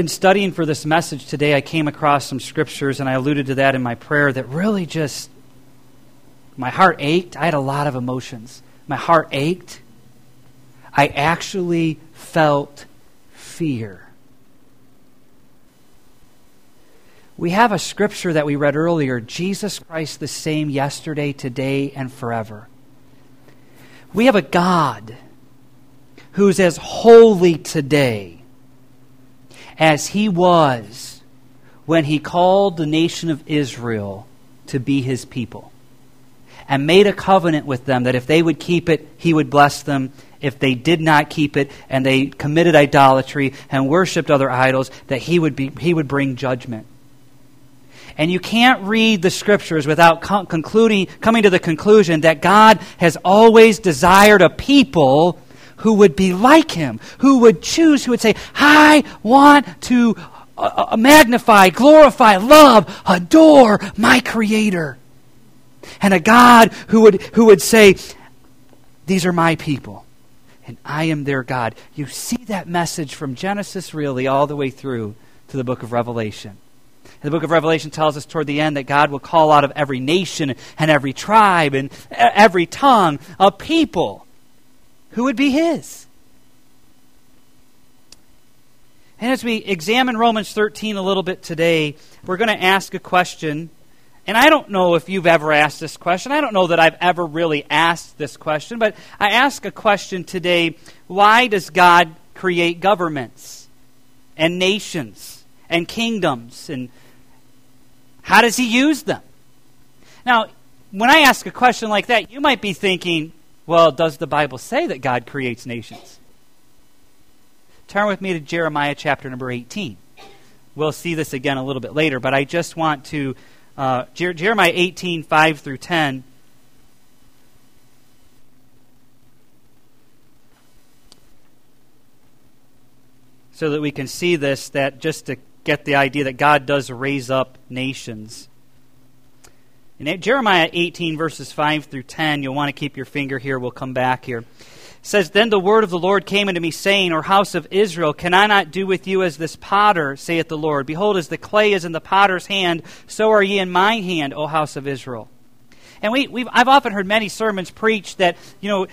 In studying for this message today, I came across some scriptures, and I alluded to that in my prayer, that really just, my heart ached. I had a lot of emotions. My heart ached. I actually felt fear. We have a scripture that we read earlier Jesus Christ the same yesterday, today, and forever. We have a God who's as holy today as he was when he called the nation of Israel to be his people and made a covenant with them that if they would keep it, he would bless them. If they did not keep it and they committed idolatry and worshiped other idols, that he would, be, he would bring judgment. And you can't read the scriptures without concluding, coming to the conclusion that God has always desired a people who would be like him, who would choose, who would say, I want to uh, uh magnify, glorify, love, adore my Creator. And a God who would, who would say, These are my people, and I am their God. You see that message from Genesis really all the way through to the book of Revelation. The book of Revelation tells us toward the end that God will call out of every nation and every tribe and every tongue a people who would be His. And as we examine Romans 13 a little bit today, we're going to ask a question. And I don't know if you've ever asked this question. I don't know that I've ever really asked this question, but I ask a question today why does God create governments and nations and kingdoms and how does he use them? Now, when I ask a question like that, you might be thinking, well, does the Bible say that God creates nations? Turn with me to Jeremiah chapter number 18. We'll see this again a little bit later, but I just want to, uh, Jer- Jeremiah 18, 5 through 10. So that we can see this, that just to get the idea that God does raise up nations. In Jeremiah 18, verses 5 through 10, you'll want to keep your finger here. We'll come back here. It says, Then the word of the Lord came unto me, saying, O house of Israel, can I not do with you as this potter, saith the Lord? Behold, as the clay is in the potter's hand, so are ye in my hand, O house of Israel. And we, we've, I've often heard many sermons preach that, you know,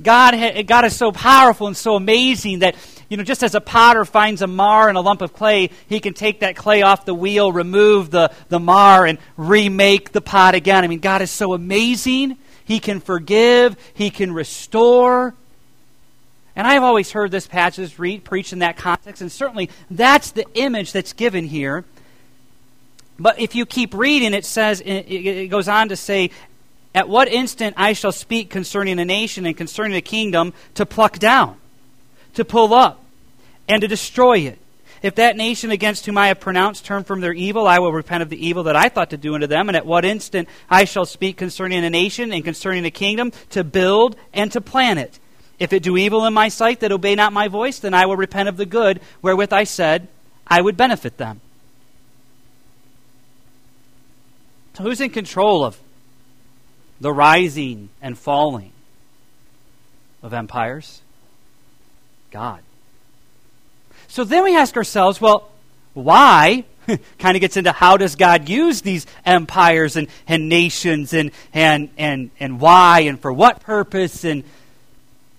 God, God is so powerful and so amazing that, you know, just as a potter finds a mar in a lump of clay, he can take that clay off the wheel, remove the, the mar, and remake the pot again. I mean, God is so amazing. He can forgive, He can restore. And I've always heard this passage read, preached in that context, and certainly that's the image that's given here. But if you keep reading, it says, it goes on to say, at what instant I shall speak concerning a nation and concerning a kingdom to pluck down, to pull up, and to destroy it. If that nation against whom I have pronounced turn from their evil, I will repent of the evil that I thought to do unto them. And at what instant I shall speak concerning a nation and concerning a kingdom to build and to plan it. If it do evil in my sight that obey not my voice, then I will repent of the good wherewith I said I would benefit them. So who's in control of the rising and falling of empires? God. So then we ask ourselves, well, why? kind of gets into how does God use these empires and, and nations and, and, and, and why and for what purpose and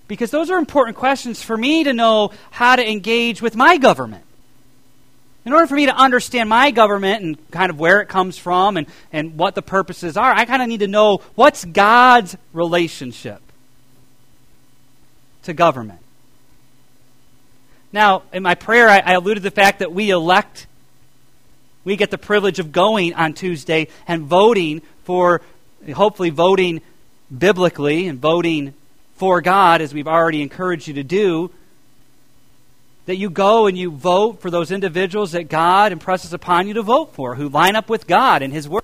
because those are important questions for me to know how to engage with my government. In order for me to understand my government and kind of where it comes from and, and what the purposes are, I kind of need to know what's God's relationship to government. Now, in my prayer, I, I alluded to the fact that we elect, we get the privilege of going on Tuesday and voting for, hopefully, voting biblically and voting for God, as we've already encouraged you to do that you go and you vote for those individuals that God impresses upon you to vote for, who line up with God and His Word.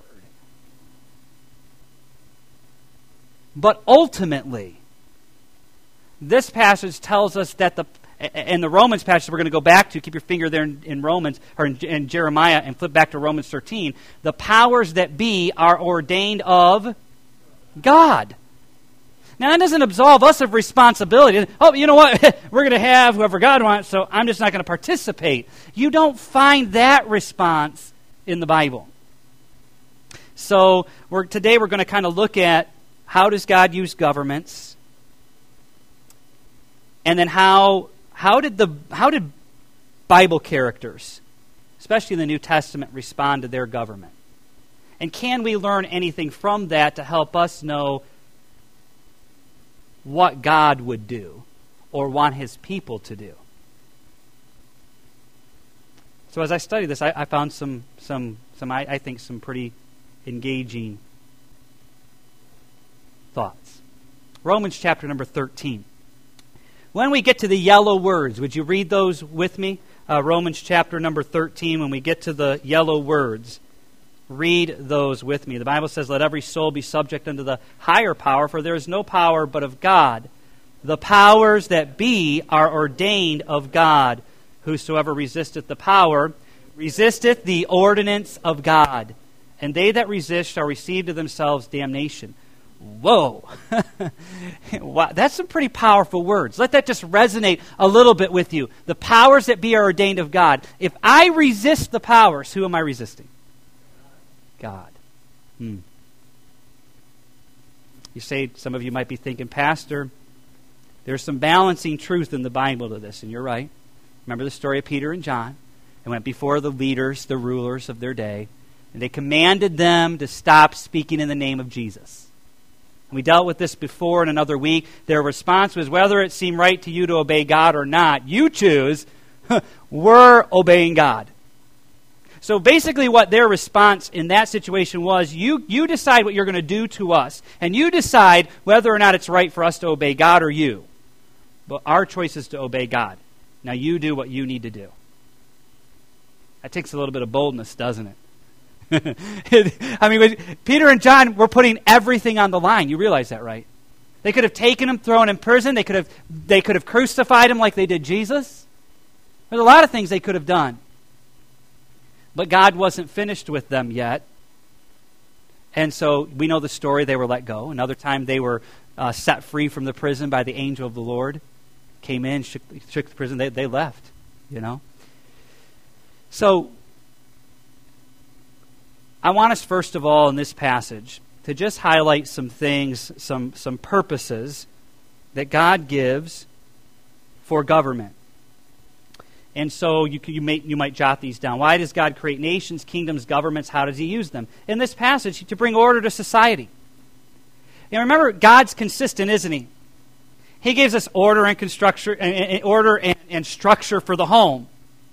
But ultimately, this passage tells us that the and the Romans passage we're going to go back to, keep your finger there in, Romans or in, in Jeremiah and flip back to Romans 13. The powers that be are ordained of God. Now, that doesn't absolve us of responsibility. Oh, you know what? We're going to have whoever God wants, so I'm just not going to participate. You don't find that response in the Bible. So, we're, today we're going to kind of look at how does God use governments? And then how, how, did the, how did Bible characters, especially in the New Testament, respond to their government? And can we learn anything from that to help us know what God would do or want his people to do? So as I studied this, I, I found some, some, some I, I think, some pretty engaging thoughts. Romans chapter number 13. When we get to the yellow words, would you read those with me? Uh, Romans chapter number 13, when we get to the yellow words read those with me. The Bible says, Let every soul be subject unto the higher power, for there is no power but of God. The powers that be are ordained of God. Whosoever resisteth the power resisteth the ordinance of God. And they that resist shall receive to themselves damnation. Whoa. wow. That's some pretty powerful words. Let that just resonate a little bit with you. The powers that be are ordained of God. If I resist the powers, who am I resisting? God. Hmm. You say, some of you might be thinking, Pastor, there's some balancing truth in the Bible to this, and you're right. Remember the story of Peter and John? They went before the leaders, the rulers of their day, and they commanded them to stop speaking in the name of Jesus. We dealt with this before in another week. Their response was whether it seemed right to you to obey God or not, you choose. We're obeying God. So basically, what their response in that situation was you, you decide what you're going to do to us, and you decide whether or not it's right for us to obey God or you. But our choice is to obey God. Now, you do what you need to do. That takes a little bit of boldness, doesn't it? I mean, Peter and John were putting everything on the line. You realize that, right? They could have taken him, thrown him in prison. They could have, they could have crucified him like they did Jesus. There's a lot of things they could have done. But God wasn't finished with them yet. And so we know the story. They were let go. Another time they were uh, set free from the prison by the angel of the Lord. Came in, shook, shook the prison. They, they left, you know. So I want us, first of all, in this passage, to just highlight some things, some, some purposes that God gives for government. And so you, you, may, you might jot these down. Why does God create nations, kingdoms, governments? How does He use them? In this passage, to bring order to society. And remember, God's consistent, isn't He? He gives us order and, construction, order and, and structure for the home.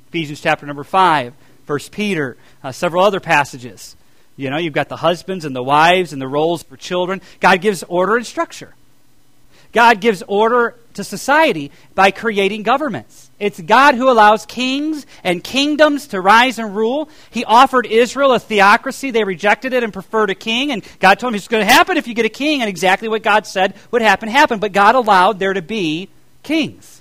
Ephesians chapter number 5, 1 Peter, uh, several other passages. You know, you've got the husbands and the wives and the roles for children. God gives order and structure. God gives order to society by creating governments. It's God who allows kings and kingdoms to rise and rule. He offered Israel a theocracy. They rejected it and preferred a king. And God told them it's going to happen if you get a king. And exactly what God said would happen happened. But God allowed there to be kings.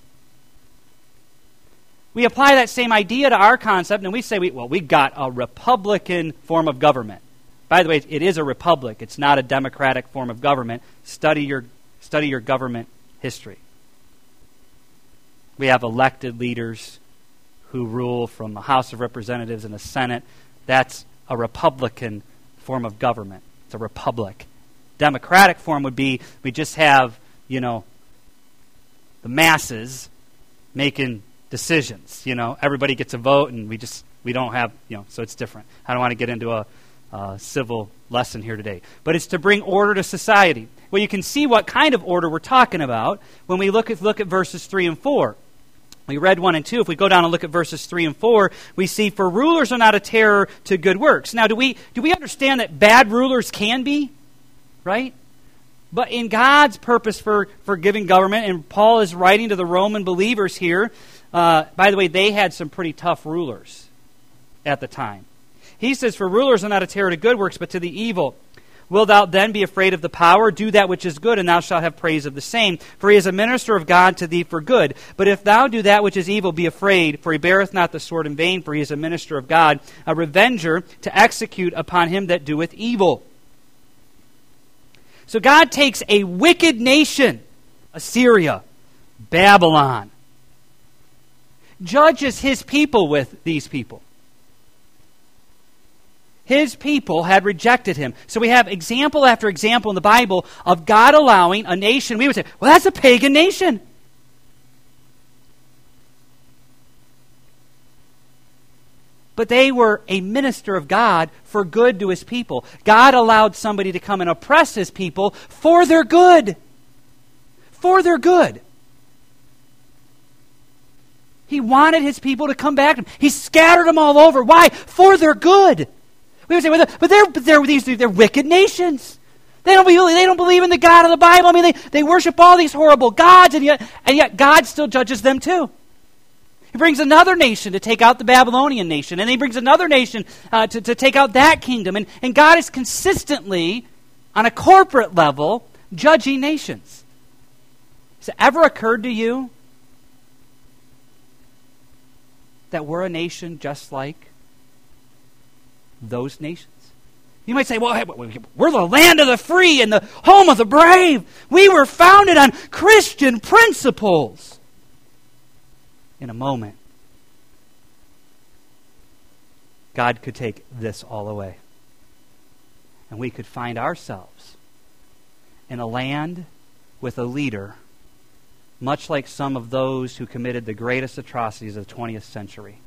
We apply that same idea to our concept and we say, well, we've got a republican form of government. By the way, it is a republic. It's not a democratic form of government. Study your, study your government history. We have elected leaders who rule from the House of Representatives and the Senate. That's a Republican form of government. It's a republic. Democratic form would be we just have, you know, the masses making decisions. You know, everybody gets a vote, and we just we don't have, you know, so it's different. I don't want to get into a, civil lesson here today, but it's to bring order to society. Well, you can see what kind of order we're talking about when we look at look at verses three and four. We read 1 and 2. If we go down and look at verses 3 and 4, we see, For rulers are not a terror to good works. Now, do we, do we understand that bad rulers can be? Right? But in God's purpose for, for giving government, and Paul is writing to the Roman believers here, uh, by the way, they had some pretty tough rulers at the time. He says, For rulers are not a terror to good works, but to the evil. Wilt thou then be afraid of the power? Do that which is good, and thou shalt have praise of the same. For he is a minister of God to thee for good. But if thou do that which is evil, be afraid, for he beareth not the sword in vain, for he is a minister of God, a revenger to execute upon him that doeth evil. So God takes a wicked nation, Assyria, Babylon, judges his people with these people. His people had rejected him. So we have example after example in the Bible of God allowing a nation, we would say, well, that's a pagan nation. but they were a minister of God for good to his people. God allowed somebody to come and oppress his people for their good. For their good. He wanted his people to come back to him. He scattered them all over. Why? For their good. We would say, well, but they're, they're, these, they're wicked nations. They don't, believe, they don't believe in the God of the Bible. I mean, they, they worship all these horrible gods, and yet, and yet God still judges them too. He brings another nation to take out the Babylonian nation, and he brings another nation uh, to, to take out that kingdom. And, and God is consistently, on a corporate level, judging nations. Has it ever occurred to you that we're a nation just like those nations? You might say, well, we're the land of the free and the home of the brave. We were founded on Christian principles in a moment, God could take this all away. And we could find ourselves in a land with a leader much like some of those who committed the greatest atrocities of the 20th century.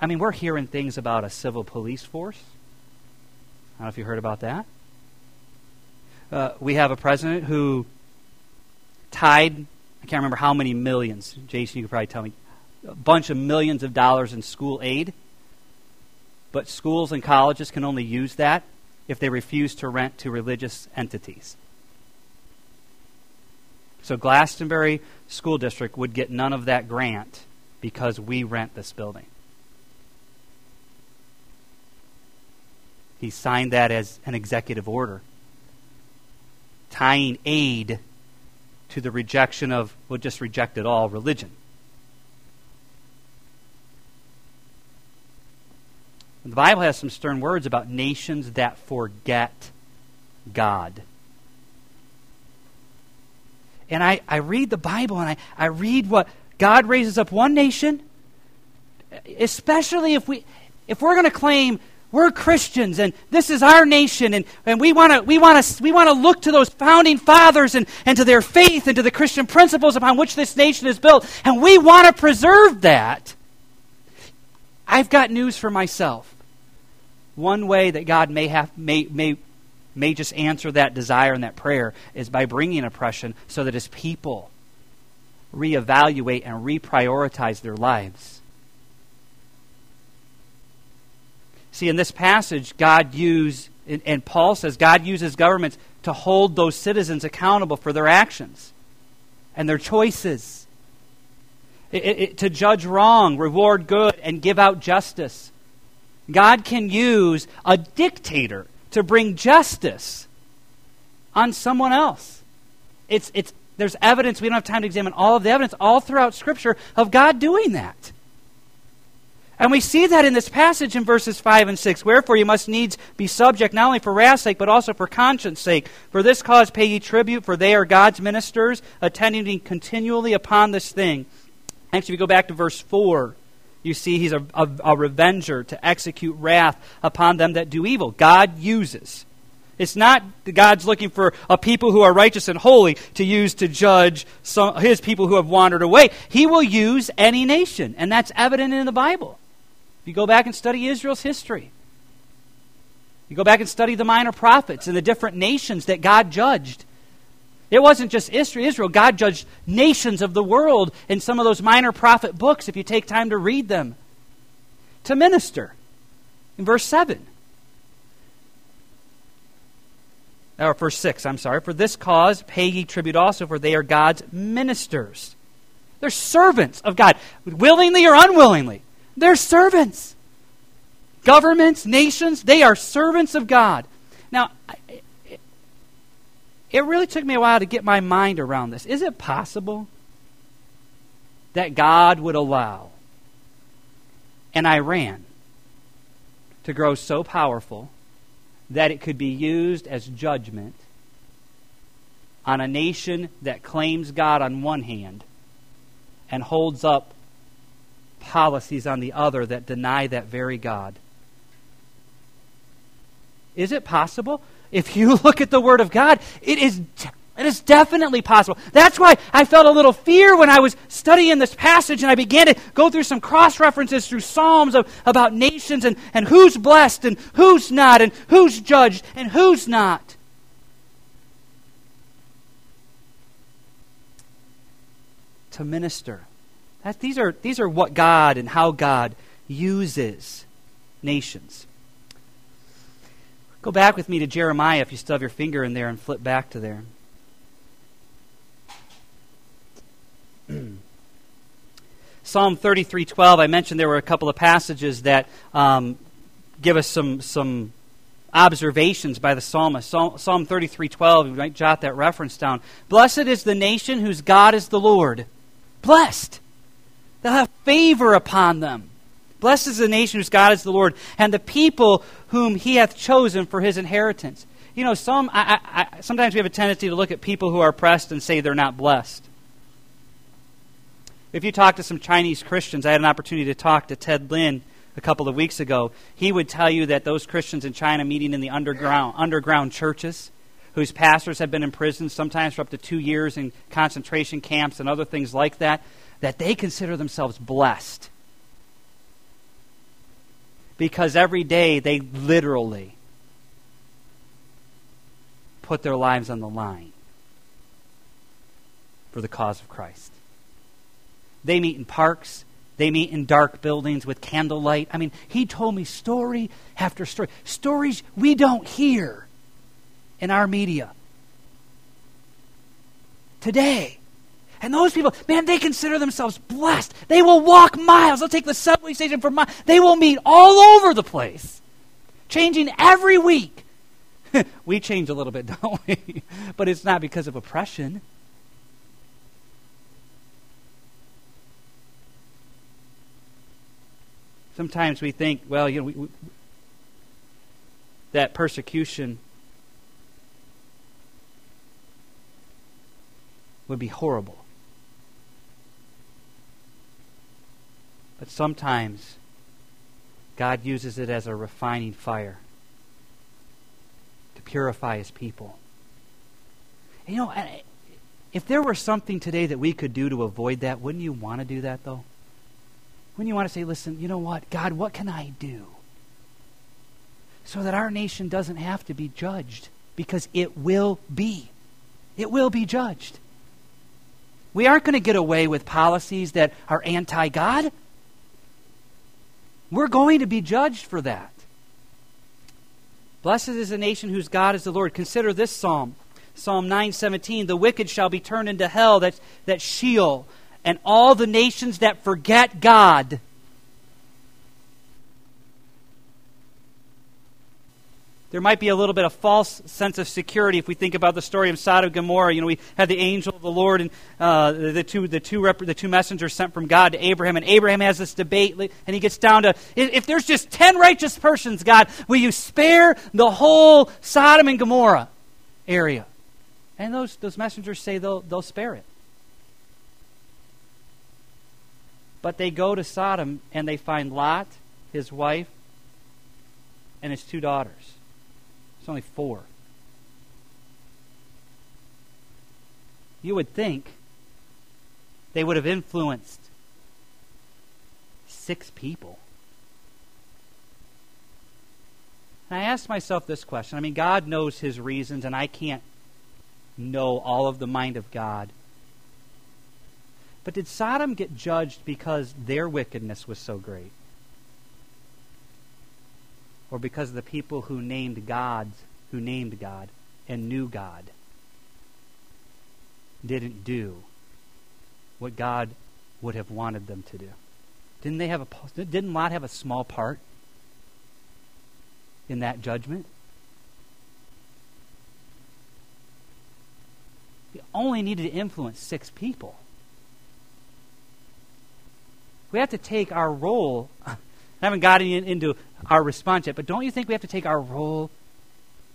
I mean, we're hearing things about a civil police force. I don't know if you heard about that. Uh, we have a president who tied I can't remember how many millions. Jason, you could probably tell me. A bunch of millions of dollars in school aid. But schools and colleges can only use that if they refuse to rent to religious entities. So Glastonbury School District would get none of that grant because we rent this building. He signed that as an executive order, tying aid to the rejection of, well, just rejected all religion. The Bible has some stern words about nations that forget God. And I, I read the Bible and I, I read what God raises up one nation, especially if we if we're going to claim we're Christians and this is our nation and, and we want to we want to we want to look to those founding fathers and, and to their faith and to the Christian principles upon which this nation is built and we want to preserve that. I've got news for myself. One way that God may have may may may just answer that desire and that prayer is by bringing oppression so that his people reevaluate and reprioritize their lives See, in this passage, God used, and Paul says God uses governments to hold those citizens accountable for their actions and their choices. It, it, to judge wrong, reward good, and give out justice. God can use a dictator to bring justice on someone else. It's, it's, there's evidence, we don't have time to examine all of the evidence, all throughout Scripture of God doing that. And we see that in this passage in verses 5 and 6. Wherefore you must needs be subject not only for wrath's sake, but also for conscience sake. For this cause pay ye tribute, for they are God's ministers, attending continually upon this thing. If you go back to verse 4, you see he's a, a, a revenger to execute wrath upon them that do evil. God uses. It's not God's looking for a people who are righteous and holy to use to judge some, his people who have wandered away. He will use any nation, and that's evident in the Bible. If you go back and study Israel's history. You go back and study the minor prophets and the different nations that God judged. It wasn't just Israel. God judged nations of the world in some of those minor prophet books, if you take time to read them, to minister. In verse 7. Or verse 6, I'm sorry. For this cause pay ye tribute also, for they are God's ministers. They're servants of God, willingly or unwillingly. They're servants. Governments, nations, they are servants of God. Now, it really took me a while to get my mind around this. Is it possible that God would allow an Iran to grow so powerful that it could be used as judgment on a nation that claims God on one hand and holds up policies on the other that deny that very God. Is it possible? If you look at the Word of God, it is it is definitely possible. That's why I felt a little fear when I was studying this passage and I began to go through some cross references through Psalms of, about nations and, and who's blessed and who's not and who's judged and who's not. To minister. That, these, are, these are what God and how God uses nations. Go back with me to Jeremiah if you still have your finger in there and flip back to there. Psalm 33:12. I mentioned there were a couple of passages that um, give us some some observations by the psalmist. Psalm, Psalm 33:12. You might jot that reference down. Blessed is the nation whose God is the Lord. Blessed. They'll have favor upon them. Blessed is the nation whose God is the Lord, and the people whom He hath chosen for His inheritance. You know, some I, I, sometimes we have a tendency to look at people who are oppressed and say they're not blessed. If you talk to some Chinese Christians, I had an opportunity to talk to Ted Lin a couple of weeks ago. He would tell you that those Christians in China meeting in the underground, underground churches, whose pastors have been imprisoned sometimes for up to two years in concentration camps and other things like that, that they consider themselves blessed. Because every day they literally put their lives on the line for the cause of Christ. They meet in parks. They meet in dark buildings with candlelight. I mean, he told me story after story. Stories we don't hear in our media today. And those people, man, they consider themselves blessed. They will walk miles. They'll take the subway station for miles. They will meet all over the place, changing every week. we change a little bit, don't we? but it's not because of oppression. Sometimes we think, well, you know, we, we, that persecution would be horrible. But sometimes God uses it as a refining fire to purify his people. And you know, if there were something today that we could do to avoid that, wouldn't you want to do that, though? Wouldn't you want to say, listen, you know what? God, what can I do? So that our nation doesn't have to be judged because it will be. It will be judged. We aren't going to get away with policies that are anti God. We're going to be judged for that. Blessed is the nation whose God is the Lord. Consider this psalm. Psalm 917 The wicked shall be turned into hell, that's, that's Sheol and all the nations that forget God. There might be a little bit of false sense of security if we think about the story of Sodom and Gomorrah. You know, we had the angel of the Lord and uh, the two the two rep- the two messengers sent from God to Abraham, and Abraham has this debate, and he gets down to if there's just ten righteous persons, God, will you spare the whole Sodom and Gomorrah area? And those those messengers say they'll they'll spare it. But they go to Sodom and they find Lot, his wife, and his two daughters. Only four. You would think they would have influenced six people. And I asked myself this question. I mean, God knows his reasons, and I can't know all of the mind of God. But did Sodom get judged because their wickedness was so great? Or because of the people who named gods, who named God and knew God, didn't do what God would have wanted them to do? Didn't they have a didn't Lot have a small part in that judgment? He only needed to influence six people. We have to take our role. I haven't gotten into our response yet, but don't you think we have to take our role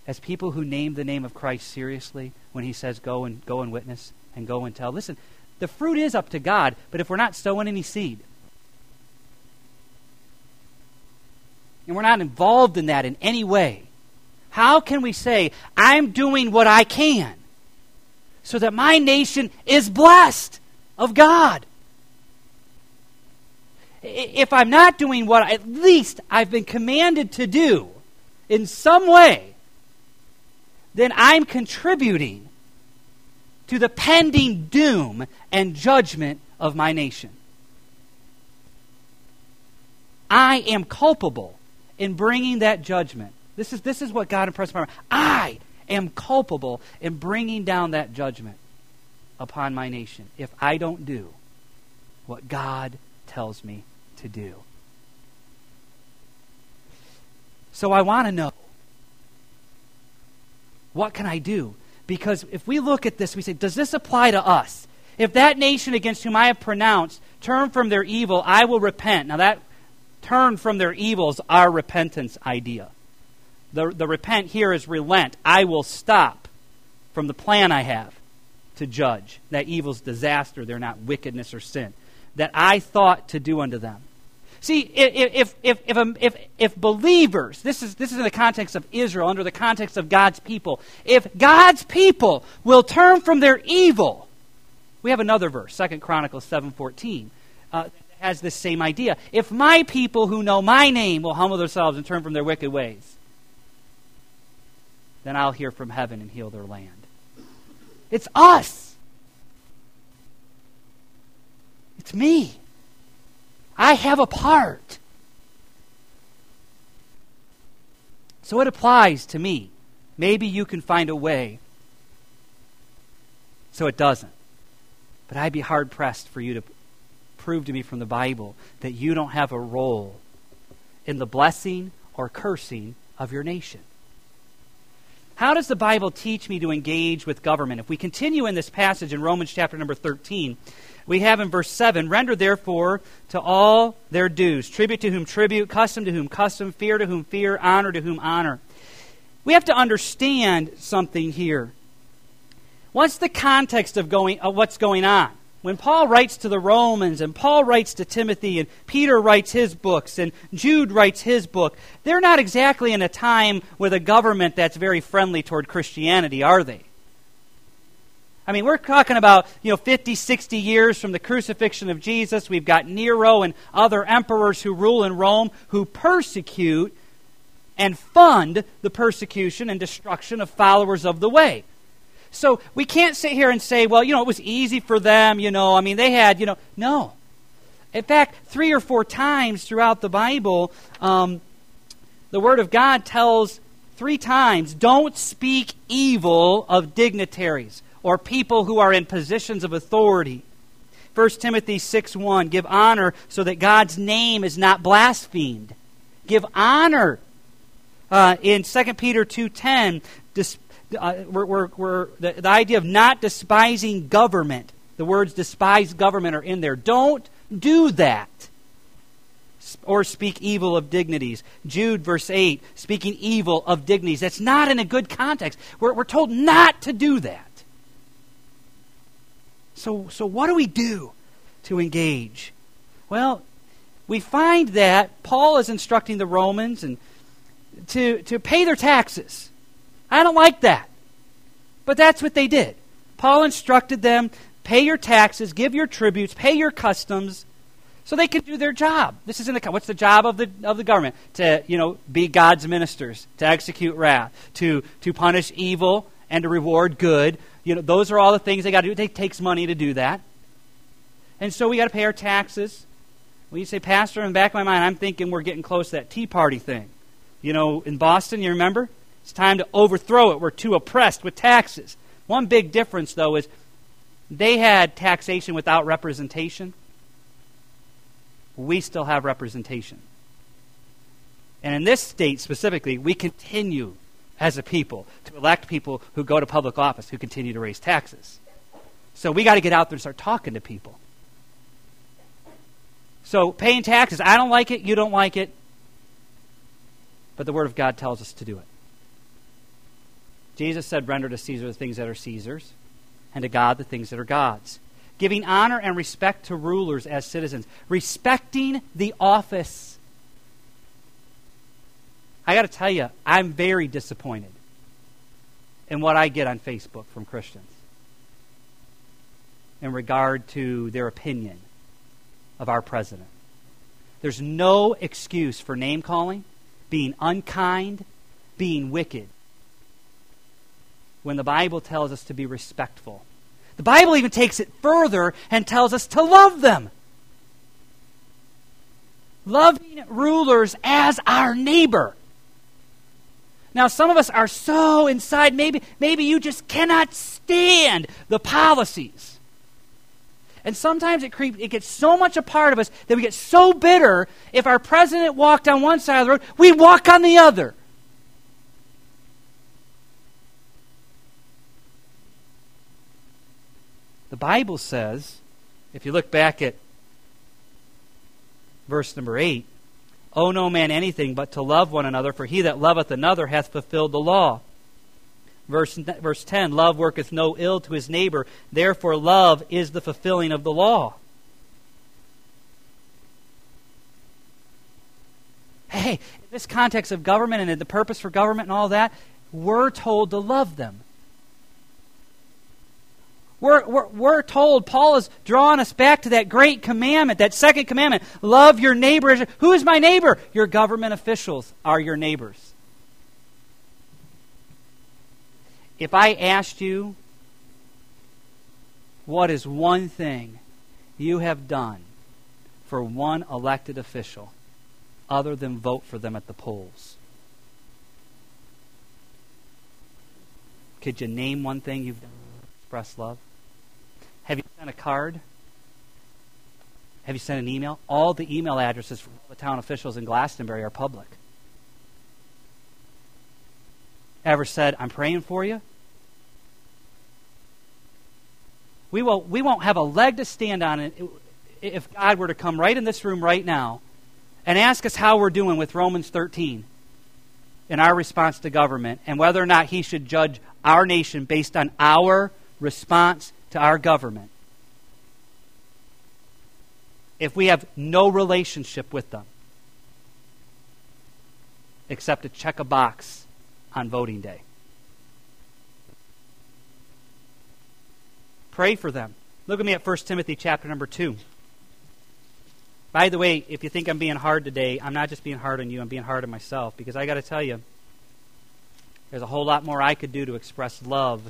as people who name the name of Christ seriously when he says go and go and witness and go and tell. Listen, the fruit is up to God, but if we're not sowing any seed, and we're not involved in that in any way, how can we say, I'm doing what I can so that my nation is blessed of God? If I'm not doing what at least I've been commanded to do in some way, then I'm contributing to the pending doom and judgment of my nation. I am culpable in bringing that judgment. This is, this is what God impressed upon me. I am culpable in bringing down that judgment upon my nation if I don't do what God tells me to do. So I want to know what can I do? Because if we look at this, we say, does this apply to us? If that nation against whom I have pronounced turn from their evil, I will repent. Now, that turn from their evils, our repentance idea. The, the repent here is relent. I will stop from the plan I have to judge. That evil's disaster, they're not wickedness or sin. That I thought to do unto them. See, if, if, if, if, if, believers, this is, this is in the context of Israel, under the context of God's people, if God's people will turn from their evil, we have another verse, 2 Chronicles 7.14, uh, has this same idea. If my people who know my name will humble themselves and turn from their wicked ways, then I'll hear from heaven and heal their land. It's us. It's me. I have a part. So it applies to me. Maybe you can find a way so it doesn't. But I'd be hard pressed for you to prove to me from the Bible that you don't have a role in the blessing or cursing of your nation. How does the Bible teach me to engage with government? If we continue in this passage in Romans chapter number 13, we have in verse 7 Render therefore to all their dues, tribute to whom tribute, custom to whom custom, fear to whom fear, honor to whom honor. We have to understand something here. What's the context of, going, of what's going on? When Paul writes to the Romans, and Paul writes to Timothy, and Peter writes his books, and Jude writes his book, they're not exactly in a time with a government that's very friendly toward Christianity, are they? I mean, we're talking about, you know, 50, 60 years from the crucifixion of Jesus. We've got Nero and other emperors who rule in Rome who persecute and fund the persecution and destruction of followers of the way. So we can't sit here and say, well, you know, it was easy for them, you know, I mean, they had, you know, no. In fact, three or four times throughout the Bible, um, the Word of God tells three times don't speak evil of dignitaries or people who are in positions of authority. 1 Timothy 6 1, give honor so that God's name is not blasphemed. Give honor. Uh, in 2 Peter 2.10, dis, uh, we're, we're, we're, the, the idea of not despising government, the words despise government are in there. Don't do that or speak evil of dignities. Jude, verse 8, speaking evil of dignities. That's not in a good context. We're, we're told not to do that. So, so what do we do to engage? Well, we find that Paul is instructing the Romans and to, to pay their taxes. I don't like that. But that's what they did. Paul instructed them pay your taxes, give your tributes, pay your customs, so they can do their job. This is in the what's the job of the of the government to you know be God's ministers, to execute wrath, to to punish evil and to reward good, you know, those are all the things they got to do. It takes money to do that. And so we got to pay our taxes. When you say, Pastor, in the back of my mind, I'm thinking we're getting close to that Tea Party thing. You know, in Boston, you remember? It's time to overthrow it. We're too oppressed with taxes. One big difference, though, is they had taxation without representation. We still have representation. And in this state specifically, we continue as a people to elect people who go to public office who continue to raise taxes. So we got to get out there and start talking to people. So paying taxes, I don't like it, you don't like it, but the Word of God tells us to do it. Jesus said, Render to Caesar the things that are Caesar's, and to God the things that are God's. Giving honor and respect to rulers as citizens, respecting the office. I got to tell you, I'm very disappointed in what I get on Facebook from Christians in regard to their opinion of our president. There's no excuse for name calling, being unkind, being wicked, when the Bible tells us to be respectful. The Bible even takes it further and tells us to love them. Loving rulers as our neighbor. Now, some of us are so inside, maybe, maybe you just cannot stand the policies and sometimes it creeps, it gets so much a part of us that we get so bitter. If our president walked on one side of the road, we walk on the other. The Bible says, if you look back at verse number 8, owe no man anything but to love one another, for he that loveth another hath fulfilled the law. Verse, verse 10 Love worketh no ill to his neighbor, therefore, love is the fulfilling of the law. Hey, in this context of government and the purpose for government and all that, we're told to love them. We're, we're, we're, told, Paul is drawing us back to that great commandment, that second commandment love your neighbor. Who is my neighbor? Your government officials are your neighbors. If I asked you, what is one thing you have done for one elected official other than vote for them at the polls? Could you name one thing you've done express love? Have you sent a card? Have you sent an email? All the email addresses for all the town officials in Glastonbury are public. ever said, I'm praying for you? We, will, we won't have a leg to stand on if God were to come right in this room right now and ask us how we're doing with Romans 13 in our response to government and whether or not he should judge our nation based on our response to our government. If we have no relationship with them except to check a box on voting day. Pray for them. Look at me at 1 Timothy chapter number 2. By the way, if you think I'm being hard today, I'm not just being hard on you, I'm being hard on myself because I got to tell you, there's a whole lot more I could do to express love.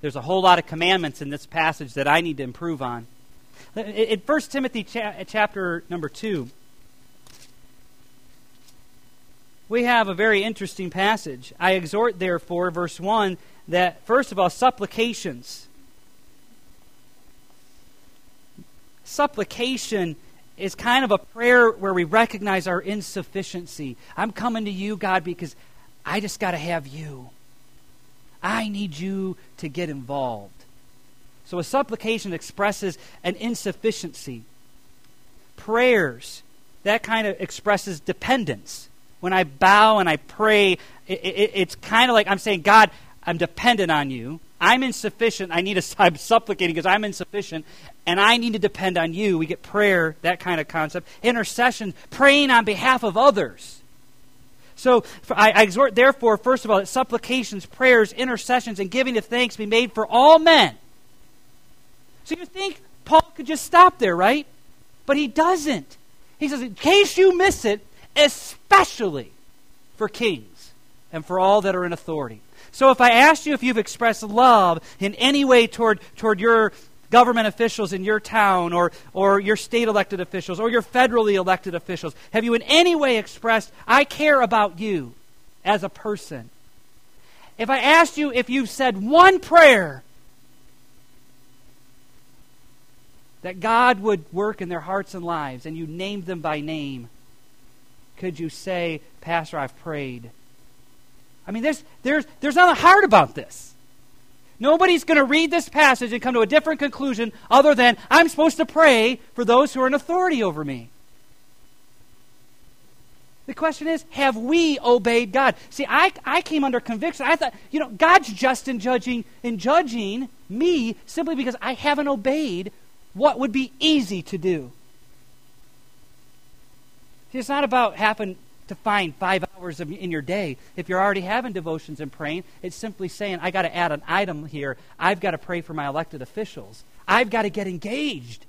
There's a whole lot of commandments in this passage that I need to improve on. In 1 Timothy chapter number 2, we have a very interesting passage. I exhort, therefore, verse 1, that first of all, supplications. Supplication is kind of a prayer where we recognize our insufficiency. I'm coming to you, God, because I just got to have you. I need you to get involved. So a supplication expresses an insufficiency. Prayers, that kind of expresses dependence. When I bow and I pray, it, it, it's kind of like I'm saying, God, I'm dependent on you. I'm insufficient. I need to, I'm supplicating because I'm insufficient, and I need to depend on you. We get prayer, that kind of concept. Intercession, praying on behalf of others. So I, I exhort, therefore, first of all, that supplications, prayers, intercessions, and giving of thanks be made for all men. So you think Paul could just stop there, right? But he doesn't. He says, in case you miss it, especially for kings and for all that are in authority. So if I asked you if you've expressed love in any way toward, toward your government officials in your town or, or your state elected officials or your federally elected officials, have you in any way expressed, I care about you as a person? If I asked you if you've said one prayer that God would work in their hearts and lives and you named them by name, could you say, Pastor, I've prayed? I mean, there's, there's, there's nothing hard about this. Nobody's going to read this passage and come to a different conclusion other than I'm supposed to pray for those who are in authority over me. The question is, have we obeyed God? See, I, I came under conviction. I thought, you know, God's just in judging in judging me simply because I haven't obeyed what would be easy to do. See, it's not about having to find five hours in your day. If you're already having devotions and praying, it's simply saying, I got to add an item here. I've got to pray for my elected officials. I've got to get engaged.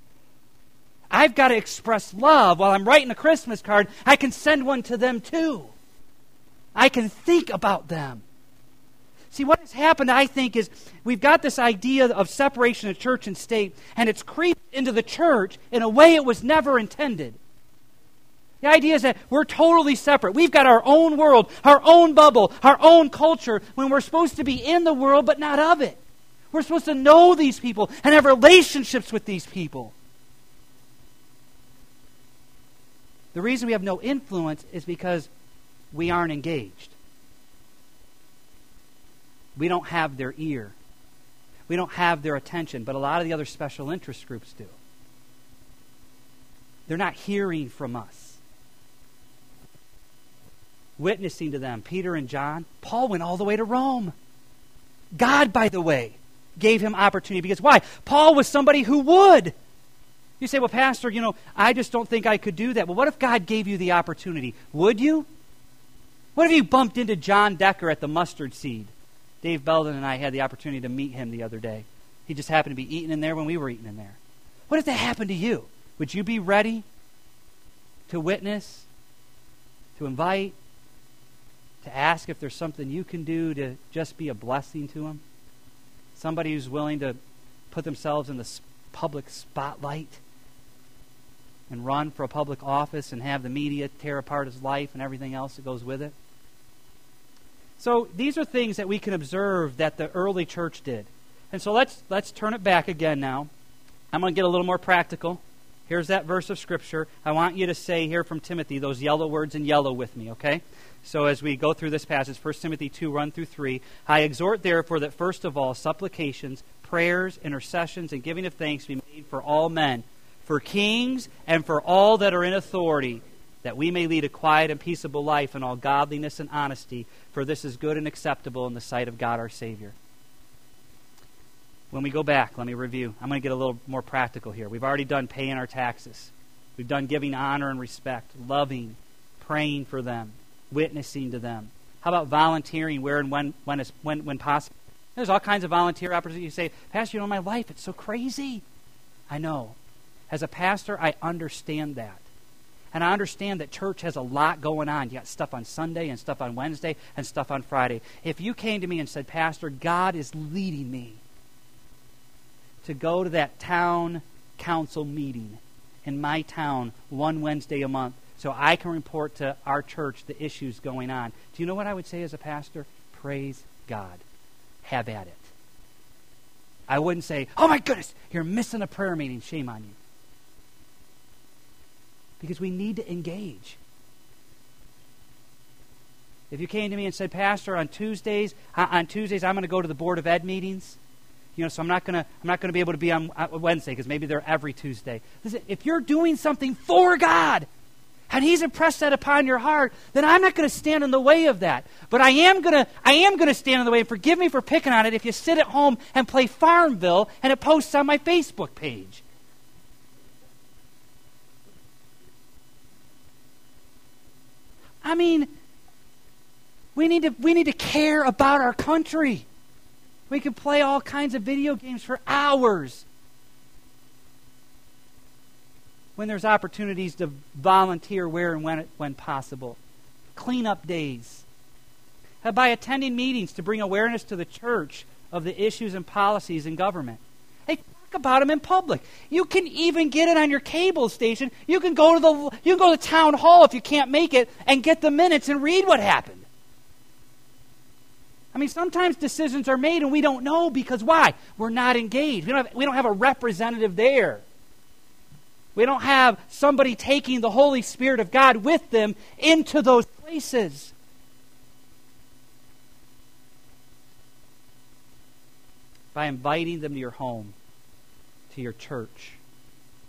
I've got to express love while I'm writing a Christmas card. I can send one to them too. I can think about them. See, what has happened, I think, is we've got this idea of separation of church and state, and it's creeped into the church in a way it was never intended. The idea is that we're totally separate. We've got our own world, our own bubble, our own culture, when we're supposed to be in the world but not of it. We're supposed to know these people and have relationships with these people. The reason we have no influence is because we aren't engaged. We don't have their ear. We don't have their attention, but a lot of the other special interest groups do. They're not hearing from us. Witnessing to them, Peter and John, Paul went all the way to Rome. God, by the way, gave him opportunity because why? Paul was somebody who would. You say, well, Pastor, you know, I just don't think I could do that. Well, what if God gave you the opportunity? Would you? What if you bumped into John Decker at the mustard seed? Dave Belden and I had the opportunity to meet him the other day. He just happened to be eating in there when we were eating in there. What if that happened to you? Would you be ready to witness, to invite, to ask if there's something you can do to just be a blessing to him? Somebody who's willing to put themselves in the public spotlight? and run for a public office and have the media tear apart his life and everything else that goes with it. So these are things that we can observe that the early church did. And so let's let's turn it back again now. I'm going to get a little more practical. Here's that verse of scripture. I want you to say here from Timothy those yellow words in yellow with me, okay? So as we go through this passage, 1 Timothy 2, 1 through 3, I exhort therefore that first of all supplications, prayers, intercessions, and giving of thanks be made for all men for kings and for all that are in authority, that we may lead a quiet and peaceable life in all godliness and honesty, for this is good and acceptable in the sight of God our Savior. When we go back, let me review. I'm going to get a little more practical here. We've already done paying our taxes. We've done giving honor and respect, loving, praying for them, witnessing to them. How about volunteering where and when, when, when, when possible? There's all kinds of volunteer opportunities. You say, Pastor, you know, my life, it's so crazy. I know. As a pastor, I understand that. And I understand that church has a lot going on. You got stuff on Sunday and stuff on Wednesday and stuff on Friday. If you came to me and said, Pastor, God is leading me to go to that town council meeting in my town one Wednesday a month so I can report to our church the issues going on. Do you know what I would say as a pastor? Praise God. Have at it. I wouldn't say, oh my goodness, you're missing a prayer meeting. Shame on you because we need to engage. If you came to me and said, Pastor, on Tuesdays, on Tuesdays I'm going to go to the Board of Ed meetings, you know, so I'm not going to I'm not going to be able to be on uh, Wednesday because maybe they're every Tuesday. Listen, if you're doing something for God and He's impressed that upon your heart, then I'm not going to stand in the way of that. But I am going to I am going to stand in the way. And forgive me for picking on it. If you sit at home and play Farmville and it posts on my Facebook page. I mean, we need to, we need to care about our country. We can play all kinds of video games for hours when there's opportunities to volunteer where and when, when possible. Cleanup days. Uh, by attending meetings to bring awareness to the church of the issues and policies in government. Hey, talk about them in public. You can even get it on your cable station. You can go to the you can go to town hall if you can't make it and get the minutes and read what happened. I mean, sometimes decisions are made and we don't know because why? We're not engaged. We don't have, we don't have a representative there. We don't have somebody taking the Holy Spirit of God with them into those places. By inviting them to your home, to your church,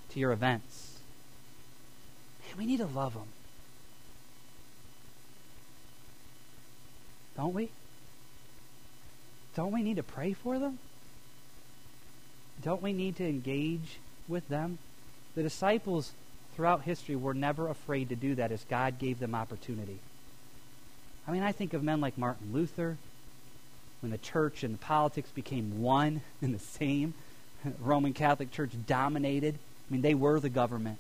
to your events. Man, we need to love them. Don't we? Don't we need to pray for them? Don't we need to engage with them? The disciples throughout history were never afraid to do that as God gave them opportunity. I mean, I think of men like Martin Luther, when the church and the politics became one and the same. Roman Catholic Church dominated. I mean, they were the government.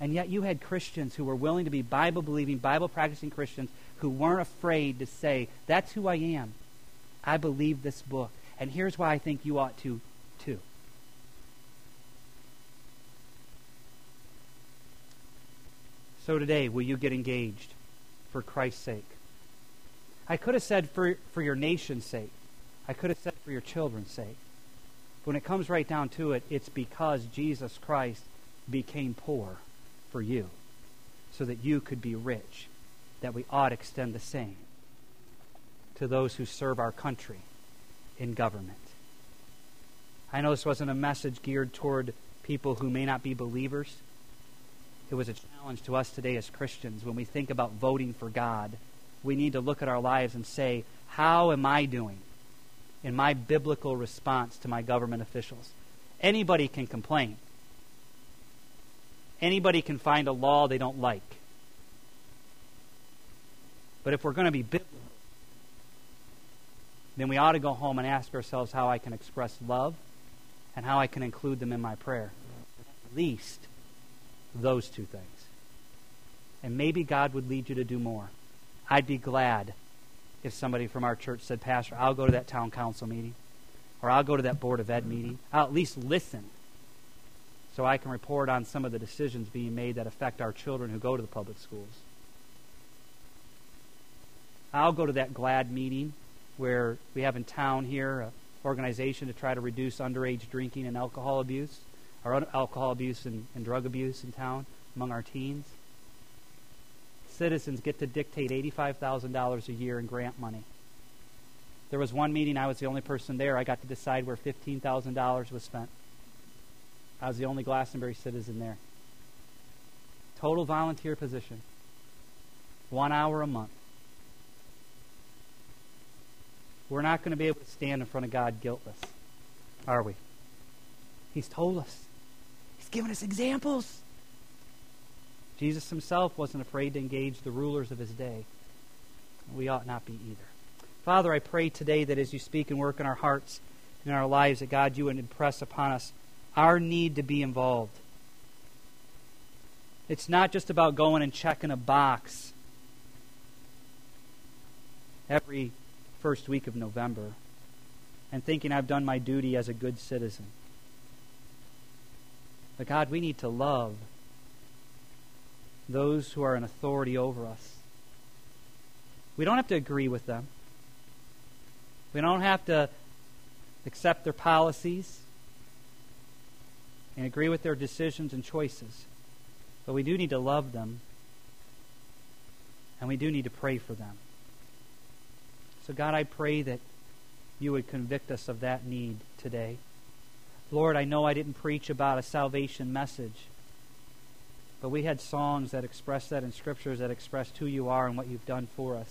And yet you had Christians who were willing to be Bible believing, Bible practicing Christians who weren't afraid to say, That's who I am. I believe this book. And here's why I think you ought to, too. So today, will you get engaged for Christ's sake? I could have said for, for your nation's sake. I could have said for your children's sake. But when it comes right down to it, it's because Jesus Christ became poor for you so that you could be rich, that we ought to extend the same to those who serve our country in government. I know this wasn't a message geared toward people who may not be believers. It was a challenge to us today as Christians when we think about voting for God. We need to look at our lives and say, How am I doing in my biblical response to my government officials? Anybody can complain, anybody can find a law they don't like. But if we're going to be biblical, then we ought to go home and ask ourselves how I can express love and how I can include them in my prayer. At least those two things. And maybe God would lead you to do more. I'd be glad if somebody from our church said, Pastor, I'll go to that town council meeting, or I'll go to that Board of Ed meeting. I'll at least listen so I can report on some of the decisions being made that affect our children who go to the public schools. I'll go to that GLAD meeting where we have in town here an organization to try to reduce underage drinking and alcohol abuse or alcohol abuse and, and drug abuse in town among our teens. Citizens get to dictate $85,000 a year in grant money. There was one meeting, I was the only person there. I got to decide where $15,000 was spent. I was the only Glastonbury citizen there. Total volunteer position. One hour a month. We're not going to be able to stand in front of God guiltless, are we? He's told us given us examples. Jesus himself wasn't afraid to engage the rulers of his day. We ought not be either. Father, I pray today that as you speak and work in our hearts and in our lives, that God, you would impress upon us our need to be involved. It's not just about going and checking a box every first week of November and thinking I've done my duty as a good citizen. But God, we need to love those who are in authority over us. We don't have to agree with them. We don't have to accept their policies and agree with their decisions and choices. But we do need to love them, and we do need to pray for them. So, God, I pray that you would convict us of that need today. Lord, I know I didn't preach about a salvation message, but we had songs that express that and scriptures that expressed who you are and what you've done for us.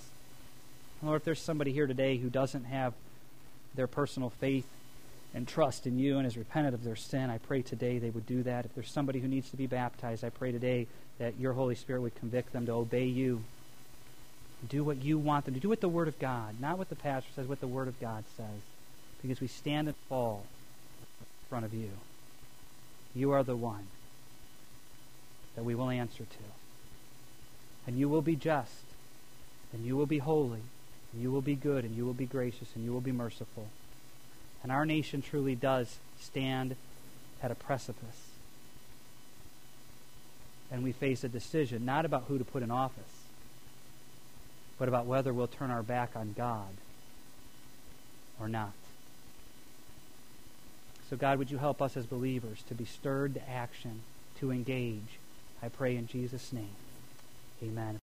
Lord, if there's somebody here today who doesn't have their personal faith and trust in you and is repentant of their sin, I pray today they would do that. If there's somebody who needs to be baptized, I pray today that your Holy Spirit would convict them to obey you. Do what you want them to do what the Word of God, not what the pastor says, what the Word of God says. Because we stand and fall front of you. You are the one that we will answer to. And you will be just, and you will be holy, and you will be good, and you will be gracious, and you will be merciful. And our nation truly does stand at a precipice. And we face a decision not about who to put in office, but about whether we'll turn our back on God or not. So, God, would you help us as believers to be stirred to action, to engage? I pray in Jesus' name. Amen.